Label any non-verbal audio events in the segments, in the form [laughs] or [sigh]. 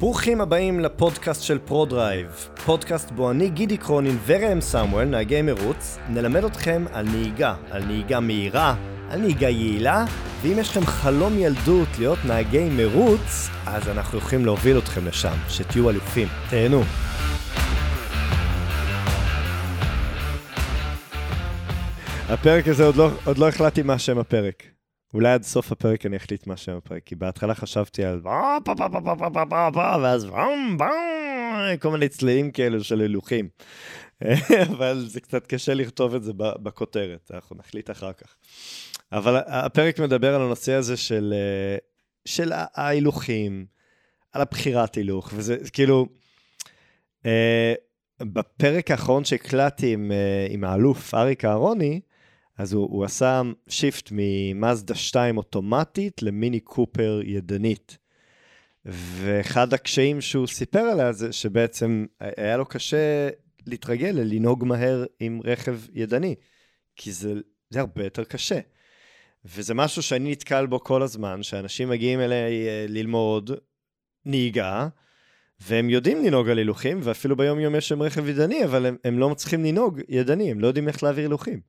ברוכים הבאים לפודקאסט של פרודרייב, פודקאסט בו אני גידי קרונין וראם סמואל, נהגי מרוץ, נלמד אתכם על נהיגה, על נהיגה מהירה, על נהיגה יעילה, ואם יש לכם חלום ילדות להיות נהגי מרוץ, אז אנחנו יכולים להוביל אתכם לשם, שתהיו אלופים. תהנו. הפרק הזה עוד לא, עוד לא החלטתי מה שם הפרק. אולי עד סוף הפרק אני אחליט מה שם הפרק, כי בהתחלה חשבתי על ואז כל מיני צלעים כאלו של הילוכים. [laughs] אבל זה קצת קשה לכתוב את זה בכותרת, אנחנו נחליט אחר כך. אבל הפרק מדבר על הנושא הזה של, של ההילוכים, על הבחירת הילוך, וזה כאילו, בפרק האחרון שהקלטתי עם, עם האלוף אריק אהרוני, אז הוא, הוא עשה שיפט ממאזדה 2 אוטומטית למיני קופר ידנית. ואחד הקשיים שהוא סיפר עליה זה שבעצם היה לו קשה להתרגל ללנהוג מהר עם רכב ידני, כי זה, זה הרבה יותר קשה. וזה משהו שאני נתקל בו כל הזמן, שאנשים מגיעים אליי אה, ללמוד נהיגה, והם יודעים לנהוג על הילוכים, ואפילו ביום-יום יש להם רכב ידני, אבל הם, הם לא מצליחים לנהוג ידני, הם לא יודעים איך להעביר הילוכים.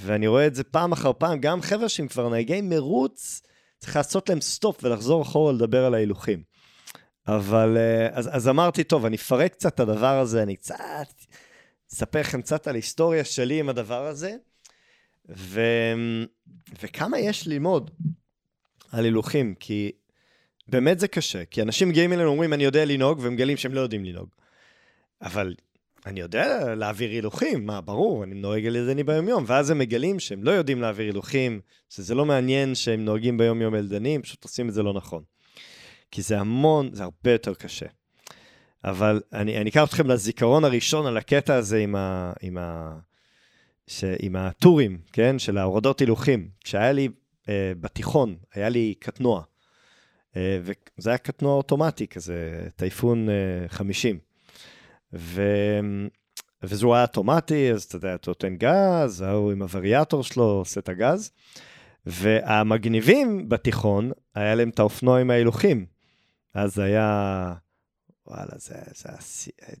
ואני רואה את זה פעם אחר פעם, גם חבר'ה שהם כבר נהגי מרוץ, צריך לעשות להם סטופ ולחזור אחורה לדבר על ההילוכים. אבל, אה, אז, אז אמרתי, טוב, אני אפרק קצת את הדבר הזה, אני קצת אספר לכם קצת על ההיסטוריה שלי עם הדבר הזה, ו, וכמה יש ללמוד על הילוכים, כי באמת זה קשה, כי אנשים מגיעים אלינו ואומרים, אני יודע לנהוג, והם מגלים שהם לא יודעים לנהוג. אבל אני יודע להעביר הילוכים, מה, ברור, אני נוהג על ידני ביומיום, ואז הם מגלים שהם לא יודעים להעביר הילוכים, שזה לא מעניין שהם נוהגים ביומיום ילדנים, פשוט עושים את זה לא נכון. כי זה המון, זה הרבה יותר קשה. אבל אני, אני אקח אתכם לזיכרון הראשון על הקטע הזה עם, ה, עם, ה, ש, עם הטורים, כן, של ההורדות הילוכים. כשהיה לי אה, בתיכון, היה לי קטנוע, אה, וזה היה קטנוע אוטומטי כזה, טייפון אה, 50. ו... וזו היה אוטומטי, אז אתה יודע, אתה נותן גז, ההוא עם הווריאטור שלו עושה את הגז. והמגניבים בתיכון, היה להם את האופנוע עם ההילוכים. אז היה, וואלה, זה,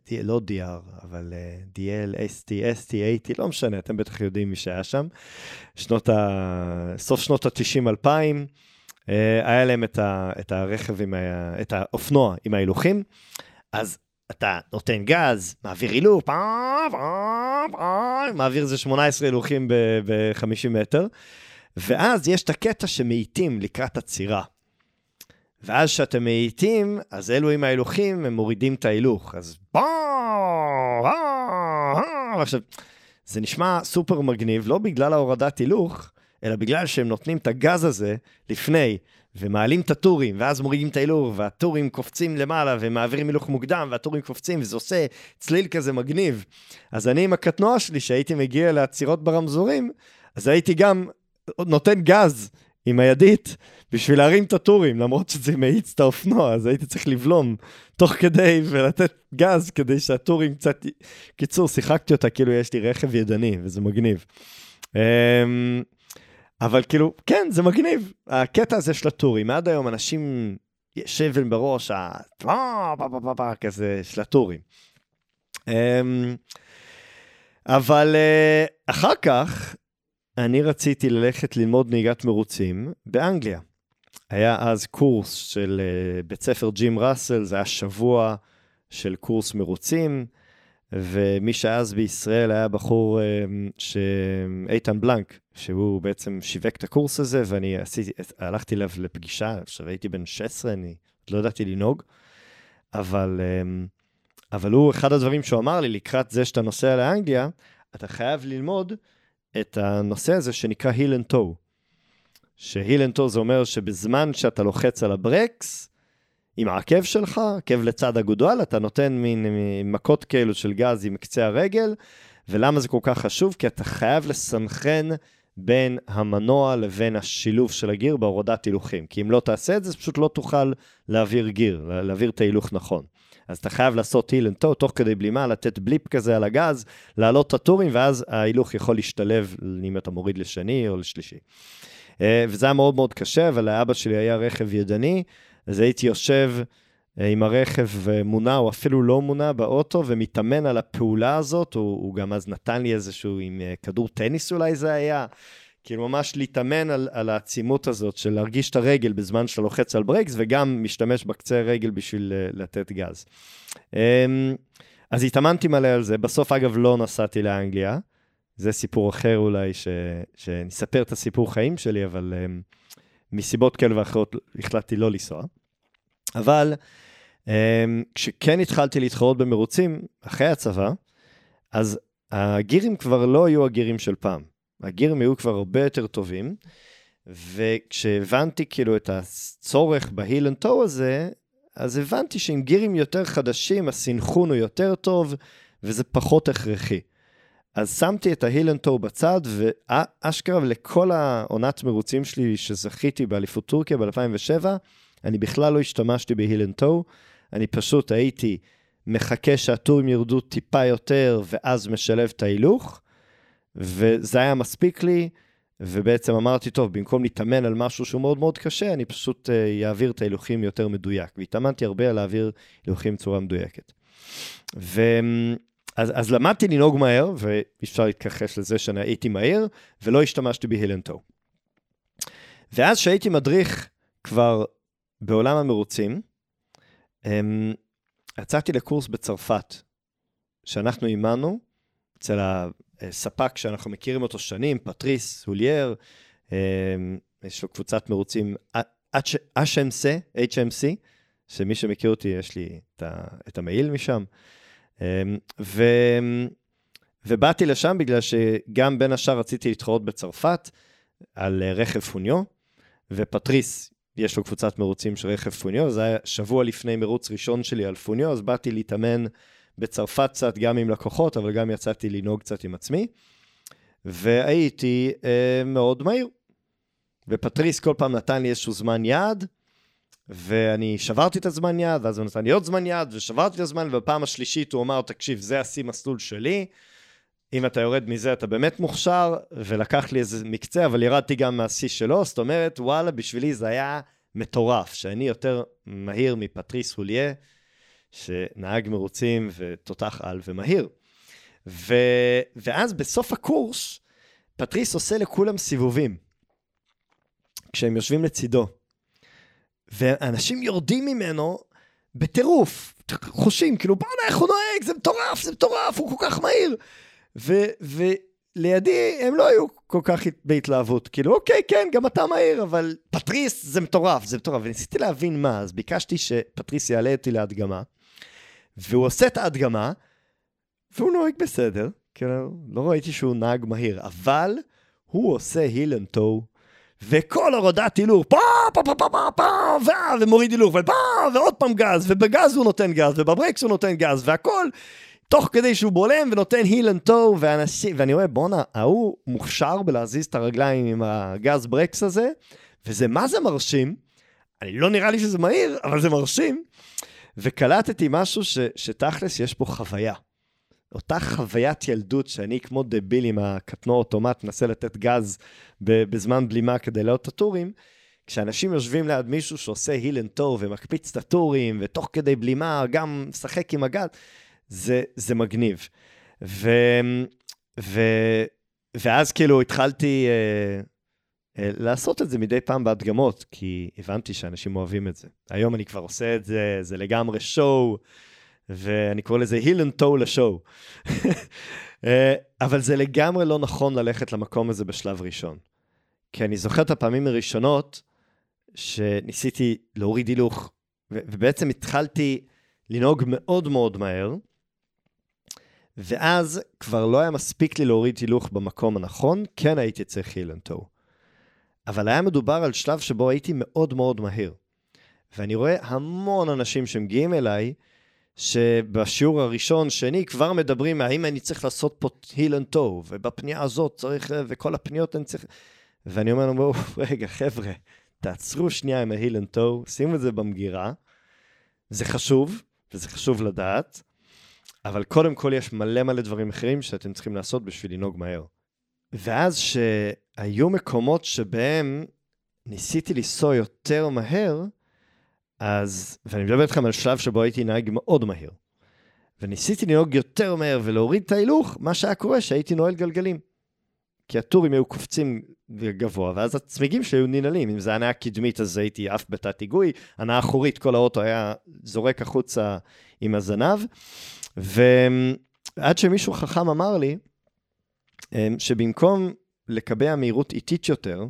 היה, לא DR, אבל uh, DL, ST, ST, AT, לא משנה, אתם בטח יודעים מי שהיה שם. שנות ה... סוף שנות ה-90-2000, uh, היה להם את, ה... את הרכב עם ה... את האופנוע עם ההילוכים. אז אתה נותן גז, מעביר הילוך, מעביר איזה 18 הילוכים ב-50 מטר, ואז יש את הקטע שמאיטים לקראת עצירה. ואז כשאתם מאיטים, אז אלו עם ההילוכים, הם מורידים את ההילוך. אז עכשיו, זה נשמע סופר מגניב, לא בגלל ההורדת הילוך, אלא בגלל שהם נותנים את הגז הזה לפני, ומעלים את הטורים, ואז מורידים את ההילוך, והטורים קופצים למעלה, ומעבירים הילוך מוקדם, והטורים קופצים, וזה עושה צליל כזה מגניב. אז אני עם הקטנוע שלי, שהייתי מגיע לעצירות ברמזורים, אז הייתי גם נותן גז עם הידית בשביל להרים את הטורים, למרות שזה מאיץ את האופנוע, אז הייתי צריך לבלום תוך כדי ולתת גז כדי שהטורים קצת... קיצור, שיחקתי אותה כאילו יש לי רכב ידני, וזה מגניב. אבל כאילו, כן, זה מגניב. הקטע הזה של הטורים, עד היום אנשים, יש אבל בראש, כזה של הטורים. אמ, אבל אה, אחר כך, אני רציתי ללכת ללמוד נהיגת מרוצים באנגליה. היה אז קורס של אה, בית ספר ג'ים ראסל, זה היה שבוע של קורס מרוצים. ומי שאז בישראל היה בחור אמ, שאיתן בלנק, שהוא בעצם שיווק את הקורס הזה, ואני עשיתי, הלכתי אליו לפגישה, עכשיו הייתי בן 16, אני לא ידעתי לנהוג, אבל, אמ, אבל הוא, אחד הדברים שהוא אמר לי, לקראת זה שאתה נוסע לאנגליה, אתה חייב ללמוד את הנושא הזה שנקרא heel and toe. ש heel and toe זה אומר שבזמן שאתה לוחץ על הברקס, עם העקב שלך, עקב לצד הגודל, אתה נותן מין מכות כאלו של גז עם קצה הרגל, ולמה זה כל כך חשוב? כי אתה חייב לסנכרן בין המנוע לבין השילוב של הגיר בהורדת הילוכים. כי אם לא תעשה את זה, פשוט לא תוכל להעביר גיר, להעביר את ההילוך נכון. אז אתה חייב לעשות heel and תוך כדי בלימה, לתת blip כזה על הגז, להעלות את הטורים, ואז ההילוך יכול להשתלב אם אתה מוריד לשני או לשלישי. אה, וזה היה מאוד מאוד קשה, אבל לאבא שלי היה רכב ידני, אז הייתי יושב אה, עם הרכב מונע, או אפילו לא מונע באוטו, ומתאמן על הפעולה הזאת, הוא, הוא גם אז נתן לי איזשהו, עם אה, כדור טניס אולי זה היה, כאילו ממש להתאמן על, על העצימות הזאת של להרגיש את הרגל בזמן שאתה לוחץ על ברקס, וגם משתמש בקצה הרגל בשביל לתת גז. אמ, אז התאמנתי מלא על זה, בסוף אגב לא נסעתי לאנגליה, זה סיפור אחר אולי, ש... שאני אספר את הסיפור חיים שלי, אבל um, מסיבות כאלה ואחרות החלטתי לא לנסוע. אבל um, כשכן התחלתי להתחרות במרוצים, אחרי הצבא, אז הגירים כבר לא היו הגירים של פעם. הגירים היו כבר הרבה יותר טובים, וכשהבנתי כאילו את הצורך ב heel and toe הזה, אז הבנתי שעם גירים יותר חדשים, הסינכרון הוא יותר טוב, וזה פחות הכרחי. אז שמתי את ה heel and בצד, ואשכרה לכל העונת מרוצים שלי שזכיתי באליפות טורקיה ב-2007, אני בכלל לא השתמשתי ב heel and אני פשוט הייתי מחכה שהטורים ירדו טיפה יותר, ואז משלב את ההילוך, וזה היה מספיק לי. ובעצם אמרתי, טוב, במקום להתאמן על משהו שהוא מאוד מאוד קשה, אני פשוט אעביר uh, את ההילוכים יותר מדויק. והתאמנתי הרבה על להעביר הילוכים בצורה מדויקת. ו... אז, אז למדתי לנהוג מהר, ואי אפשר להתכחש לזה שאני הייתי מהיר, ולא השתמשתי בהילנטו. ואז כשהייתי מדריך כבר בעולם המרוצים, אמ, יצאתי לקורס בצרפת, שאנחנו אימנו אצל הספק שאנחנו מכירים אותו שנים, פטריס הולייר, אמ, יש לו קבוצת מרוצים HMC, HMC, שמי שמכיר אותי, יש לי את המעיל משם. אמ, ו... ובאתי לשם בגלל שגם בין השאר רציתי להתחרות בצרפת על אה, רכב פוניו, ופטריס, יש לו קבוצת מרוצים של רכב פוניו, זה היה שבוע לפני מרוץ ראשון שלי על פוניו, אז באתי להתאמן בצרפת קצת גם עם לקוחות, אבל גם יצאתי לנהוג קצת עם עצמי, והייתי אה, מאוד מהיר. ופטריס כל פעם נתן לי איזשהו זמן יעד, ואני שברתי את הזמן יד, ואז הוא נתן לי עוד זמן יד, ושברתי את הזמן, ובפעם השלישית הוא אמר, תקשיב, זה השיא מסלול שלי, אם אתה יורד מזה אתה באמת מוכשר, ולקח לי איזה מקצה, אבל ירדתי גם מהשיא שלו, זאת אומרת, וואלה, בשבילי זה היה מטורף, שאני יותר מהיר מפטריס הוליה, שנהג מרוצים ותותח על ומהיר. ו... ואז בסוף הקורס, פטריס עושה לכולם סיבובים, כשהם יושבים לצידו. ואנשים יורדים ממנו בטירוף, חושים, כאילו, בואנה, איך הוא נוהג, זה מטורף, זה מטורף, הוא כל כך מהיר. ו... ולידי הם לא היו כל כך בהתלהבות, כאילו, אוקיי, כן, גם אתה מהיר, אבל פטריס זה מטורף, זה מטורף. וניסיתי להבין מה, אז ביקשתי שפטריס יעלה אותי להדגמה, והוא עושה את ההדגמה, והוא נוהג בסדר, כאילו, לא ראיתי שהוא נהג מהיר, אבל הוא עושה heel and toe וכל הורדת הילוך, פה, פה, פה, פה, פה, פה, ומוריד הילוך, ופה, ועוד פעם גז, ובגז הוא נותן גז, ובברקס הוא נותן גז, והכל, תוך כדי שהוא בולם ונותן heel and toe, ואנשים, ואני רואה, בואנה, ההוא מוכשר בלהזיז את הרגליים עם הגז ברקס הזה, וזה מה זה מרשים. אני לא נראה לי שזה מהיר, אבל זה מרשים. וקלטתי משהו ש, שתכלס יש פה חוויה. אותה חוויית ילדות שאני כמו דביל עם הקטנוע אוטומט מנסה לתת גז בזמן בלימה כדי לעלות את הטורים, כשאנשים יושבים ליד מישהו שעושה heel and toe ומקפיץ את הטורים, ותוך כדי בלימה גם משחק עם הגז, זה, זה מגניב. ו, ו, ואז כאילו התחלתי אה, אה, לעשות את זה מדי פעם בהדגמות, כי הבנתי שאנשים אוהבים את זה. היום אני כבר עושה את זה, זה לגמרי show. ואני קורא לזה היל אנד טו לשואו. אבל זה לגמרי לא נכון ללכת למקום הזה בשלב ראשון. כי אני זוכר את הפעמים הראשונות שניסיתי להוריד הילוך, ובעצם התחלתי לנהוג מאוד מאוד מהר, ואז כבר לא היה מספיק לי להוריד הילוך במקום הנכון, כן הייתי צריך heel and toe. אבל היה מדובר על שלב שבו הייתי מאוד מאוד מהיר. ואני רואה המון אנשים שמגיעים אליי, שבשיעור הראשון, שני, כבר מדברים האם אני צריך לעשות פה heel and toe, ובפנייה הזאת צריך, וכל הפניות אני צריך... ואני אומר להם, רגע, חבר'ה, תעצרו שנייה עם ה heel and toe, שימו את זה במגירה. זה חשוב, וזה חשוב לדעת, אבל קודם כל יש מלא מלא דברים אחרים שאתם צריכים לעשות בשביל לנהוג מהר. ואז שהיו מקומות שבהם ניסיתי לנסוע יותר מהר, אז, ואני מדבר איתכם על שלב שבו הייתי נהג מאוד מהיר. וניסיתי לנהוג יותר מהר ולהוריד את ההילוך, מה שהיה קורה שהייתי נועל גלגלים. כי הטורים היו קופצים גבוה, ואז הצמיגים שלי היו ננעלים. אם זה הנעה קדמית, אז הייתי עף בתת היגוי, הנעה אחורית, כל האוטו היה זורק החוצה עם הזנב. ועד שמישהו חכם אמר לי, אמ, שבמקום לקבע מהירות איטית יותר,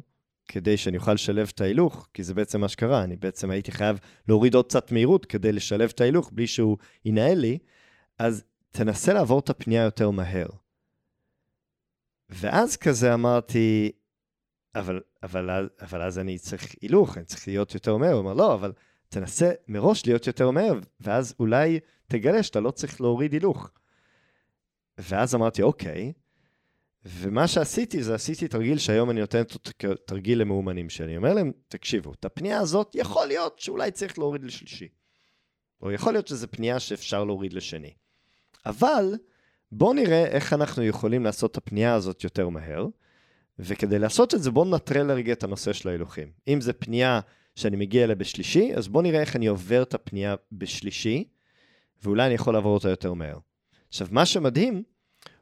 כדי שאני אוכל לשלב את ההילוך, כי זה בעצם מה שקרה, אני בעצם הייתי חייב להוריד עוד קצת מהירות כדי לשלב את ההילוך בלי שהוא ינהל לי, אז תנסה לעבור את הפנייה יותר מהר. ואז כזה אמרתי, אבל, אבל, אבל אז אני צריך הילוך, אני צריך להיות יותר מהר. הוא אמר, לא, אבל תנסה מראש להיות יותר מהר, ואז אולי תגלה שאתה לא צריך להוריד הילוך. ואז אמרתי, אוקיי. ומה שעשיתי זה עשיתי תרגיל שהיום אני נותן אותו תרגיל למאומנים שלי. אני אומר להם, תקשיבו, את הפנייה הזאת יכול להיות שאולי צריך להוריד לשלישי. או יכול להיות שזו פנייה שאפשר להוריד לשני. אבל בואו נראה איך אנחנו יכולים לעשות את הפנייה הזאת יותר מהר, וכדי לעשות את זה בואו נטרל לרגע את הנושא של ההילוכים. אם זה פנייה שאני מגיע אליה בשלישי, אז בואו נראה איך אני עובר את הפנייה בשלישי, ואולי אני יכול לעבור אותה יותר מהר. עכשיו, מה שמדהים,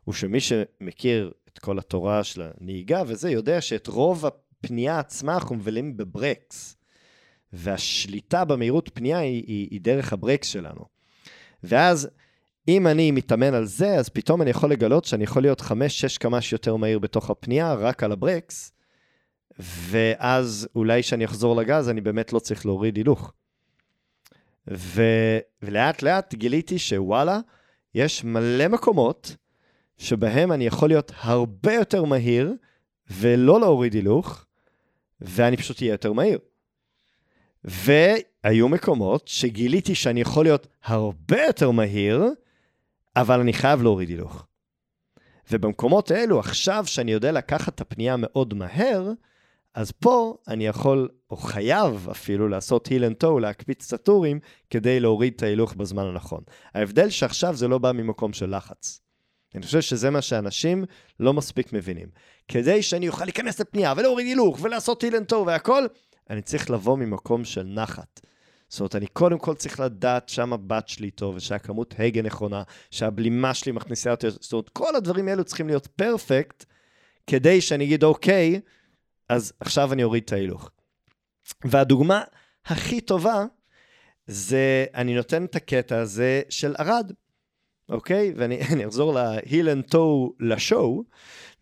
הוא שמי שמכיר את כל התורה של הנהיגה וזה, יודע שאת רוב הפנייה עצמה אנחנו מבלים בברקס. והשליטה במהירות פנייה היא, היא, היא דרך הברקס שלנו. ואז אם אני מתאמן על זה, אז פתאום אני יכול לגלות שאני יכול להיות 5-6 קמ"ש יותר מהיר בתוך הפנייה, רק על הברקס, ואז אולי כשאני אחזור לגז, אני באמת לא צריך להוריד הילוך. ו... ולאט לאט גיליתי שוואלה, יש מלא מקומות שבהם אני יכול להיות הרבה יותר מהיר ולא להוריד הילוך, ואני פשוט אהיה יותר מהיר. והיו מקומות שגיליתי שאני יכול להיות הרבה יותר מהיר, אבל אני חייב להוריד הילוך. ובמקומות האלו, עכשיו שאני יודע לקחת את הפנייה מאוד מהר, אז פה אני יכול, או חייב אפילו, לעשות heel and toe, להקפיץ את הטורים, כדי להוריד את ההילוך בזמן הנכון. ההבדל שעכשיו זה לא בא ממקום של לחץ. אני חושב שזה מה שאנשים לא מספיק מבינים. כדי שאני אוכל להיכנס לפנייה ולהוריד הילוך ולעשות heel and toe והכל, אני צריך לבוא ממקום של נחת. זאת אומרת, אני קודם כל צריך לדעת שהמבט שלי טוב, ושהכמות הגה נכונה, שהבלימה שלי מכניסה יותר, זאת אומרת, כל הדברים האלו צריכים להיות perfect, כדי שאני אגיד, אוקיי, אז עכשיו אני אוריד את ההילוך. והדוגמה הכי טובה, זה, אני נותן את הקטע הזה של ערד, אוקיי? ואני [laughs] אחזור להיל אנד טו לשואו.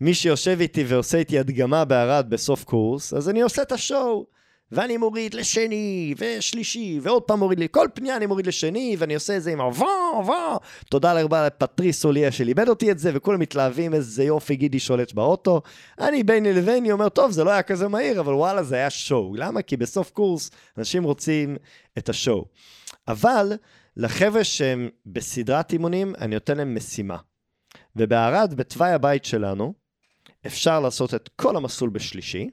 מי שיושב איתי ועושה איתי הדגמה בערד בסוף קורס, אז אני עושה את ה show. ואני מוריד לשני, ושלישי, ועוד פעם מוריד לי, כל פנייה אני מוריד לשני, ואני עושה את זה עם עבר, עבר. תודה לרבה לפטריס אוליה שלימד אותי את זה, וכולם מתלהבים איזה יופי גידי שולט באוטו. אני ביני לביני אומר, טוב, זה לא היה כזה מהיר, אבל וואלה, זה היה שואו. למה? כי בסוף קורס אנשים רוצים את השואו. אבל לחבר'ה שהם בסדרת אימונים, אני נותן להם משימה. ובערד, בתוואי הבית שלנו, אפשר לעשות את כל המסלול בשלישי,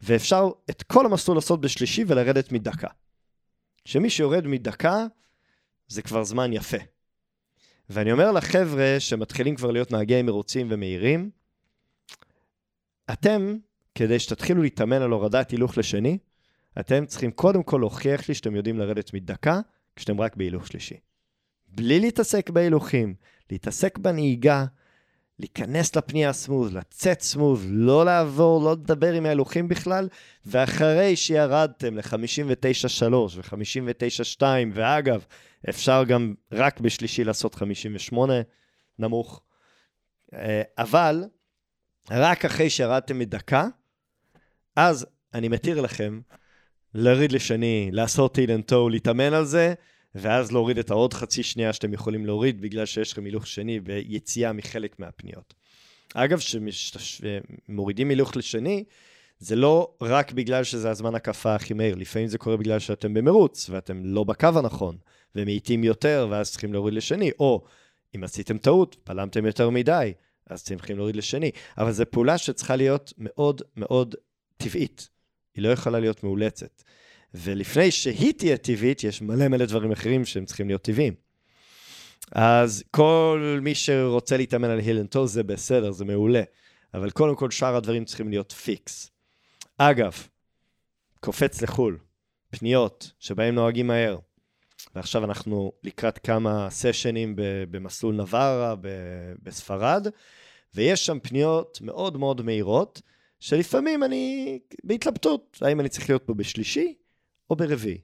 ואפשר את כל המסלול לעשות בשלישי ולרדת מדקה. כשמי שיורד מדקה, זה כבר זמן יפה. ואני אומר לחבר'ה שמתחילים כבר להיות נהגי מרוצים ומהירים, אתם, כדי שתתחילו להתאמן על הורדת הילוך לשני, אתם צריכים קודם כל להוכיח לי שאתם יודעים לרדת מדקה, כשאתם רק בהילוך שלישי. בלי להתעסק בהילוכים, להתעסק בנהיגה, להיכנס לפנייה סמוז, לצאת סמוז, לא לעבור, לא לדבר עם ההילוכים בכלל, ואחרי שירדתם ל-59.3 ו-59.2, ואגב, אפשר גם רק בשלישי לעשות 58 נמוך, אה, אבל רק אחרי שירדתם מדקה, אז אני מתיר לכם להוריד לשני, לעשות אילן טו, להתאמן על זה, ואז להוריד את העוד חצי שנייה שאתם יכולים להוריד בגלל שיש לכם הילוך שני ויציאה מחלק מהפניות. אגב, כשמורידים הילוך לשני, זה לא רק בגלל שזה הזמן הקפה הכי מהיר, לפעמים זה קורה בגלל שאתם במרוץ ואתם לא בקו הנכון, ומאיטים יותר ואז צריכים להוריד לשני, או אם עשיתם טעות, בלמתם יותר מדי, אז צריכים להוריד לשני. אבל זו פעולה שצריכה להיות מאוד מאוד טבעית. היא לא יכולה להיות מאולצת. ולפני שהיא תהיה טבעית, יש מלא מלא דברים אחרים שהם צריכים להיות טבעיים. אז כל מי שרוצה להתאמן על heel toe זה בסדר, זה מעולה. אבל קודם כל שאר הדברים צריכים להיות פיקס. אגב, קופץ לחו"ל, הפניות שבהם נוהגים מהר, ועכשיו אנחנו לקראת כמה סשנים במסלול נווארה בספרד, ויש שם פניות מאוד מאוד מהירות, שלפעמים אני בהתלבטות, האם אני צריך להיות פה בשלישי או ברביעי.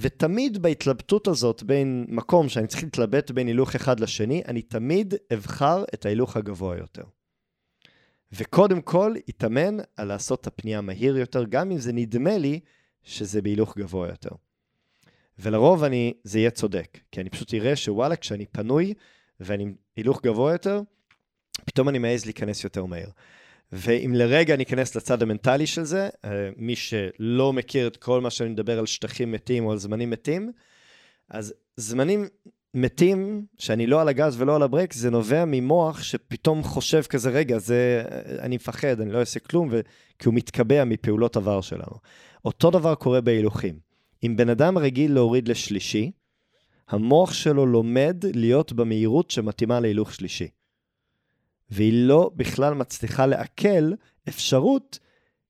ותמיד בהתלבטות הזאת בין מקום שאני צריך להתלבט בין הילוך אחד לשני, אני תמיד אבחר את ההילוך הגבוה יותר. וקודם כל, יתאמן על לעשות את הפנייה מהיר יותר, גם אם זה נדמה לי שזה בהילוך גבוה יותר. ולרוב אני, זה יהיה צודק, כי אני פשוט אראה שוואלה, כשאני פנוי ואני עם הילוך גבוה יותר, פתאום אני מעז להיכנס יותר מהר. ואם לרגע אני אכנס לצד המנטלי של זה, אה, מי שלא מכיר את כל מה שאני מדבר על שטחים מתים או על זמנים מתים, אז זמנים מתים, שאני לא על הגז ולא על הברקס, זה נובע ממוח שפתאום חושב כזה, רגע, זה, אני מפחד, אני לא אעשה כלום, ו... כי הוא מתקבע מפעולות עבר שלנו. אותו דבר קורה בהילוכים. אם בן אדם רגיל להוריד לשלישי, המוח שלו לומד להיות במהירות שמתאימה להילוך שלישי. והיא לא בכלל מצליחה לעכל אפשרות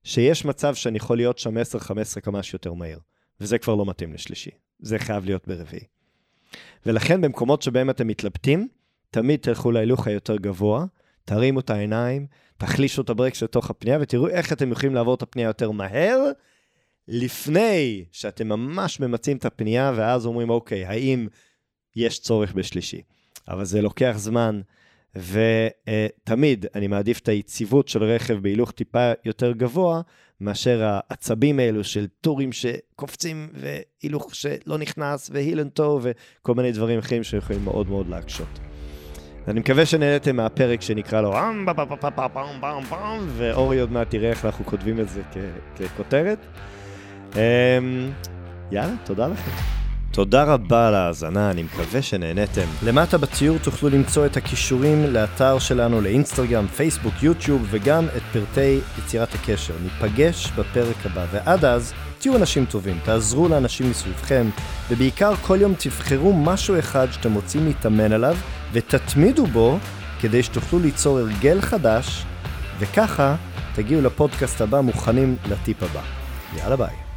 שיש מצב שאני יכול להיות שם 10-15 כמה שיותר מהר. וזה כבר לא מתאים לשלישי. זה חייב להיות ברביעי. ולכן במקומות שבהם אתם מתלבטים, תמיד תלכו להילוך היותר גבוה, תרימו את העיניים, תחלישו את הברקס לתוך הפנייה ותראו איך אתם יכולים לעבור את הפנייה יותר מהר, לפני שאתם ממש ממצים את הפנייה, ואז אומרים, אוקיי, האם יש צורך בשלישי? אבל זה לוקח זמן, ותמיד אני מעדיף את היציבות של רכב בהילוך טיפה יותר גבוה, מאשר העצבים האלו של טורים שקופצים, והילוך שלא נכנס, והילנטו, וכל מיני דברים אחרים שיכולים מאוד מאוד להקשות. אני מקווה שנהנתם מהפרק שנקרא לו אמ פה פה פה פה פם פם פם, ואורי עוד מעט תראה איך אנחנו כותבים את זה ככותרת. יאללה, תודה לכם. תודה רבה על ההאזנה, אני מקווה שנהניתם. למטה בציור תוכלו למצוא את הכישורים לאתר שלנו לאינסטגרם, פייסבוק, יוטיוב וגם את פרטי יצירת הקשר. ניפגש בפרק הבא, ועד אז תהיו אנשים טובים, תעזרו לאנשים מסביבכם, ובעיקר כל יום תבחרו משהו אחד שאתם רוצים להתאמן עליו, ותתמידו בו כדי שתוכלו ליצור הרגל חדש, וככה תגיעו לפודקאסט הבא מוכנים לטיפ הבא. יאללה ביי.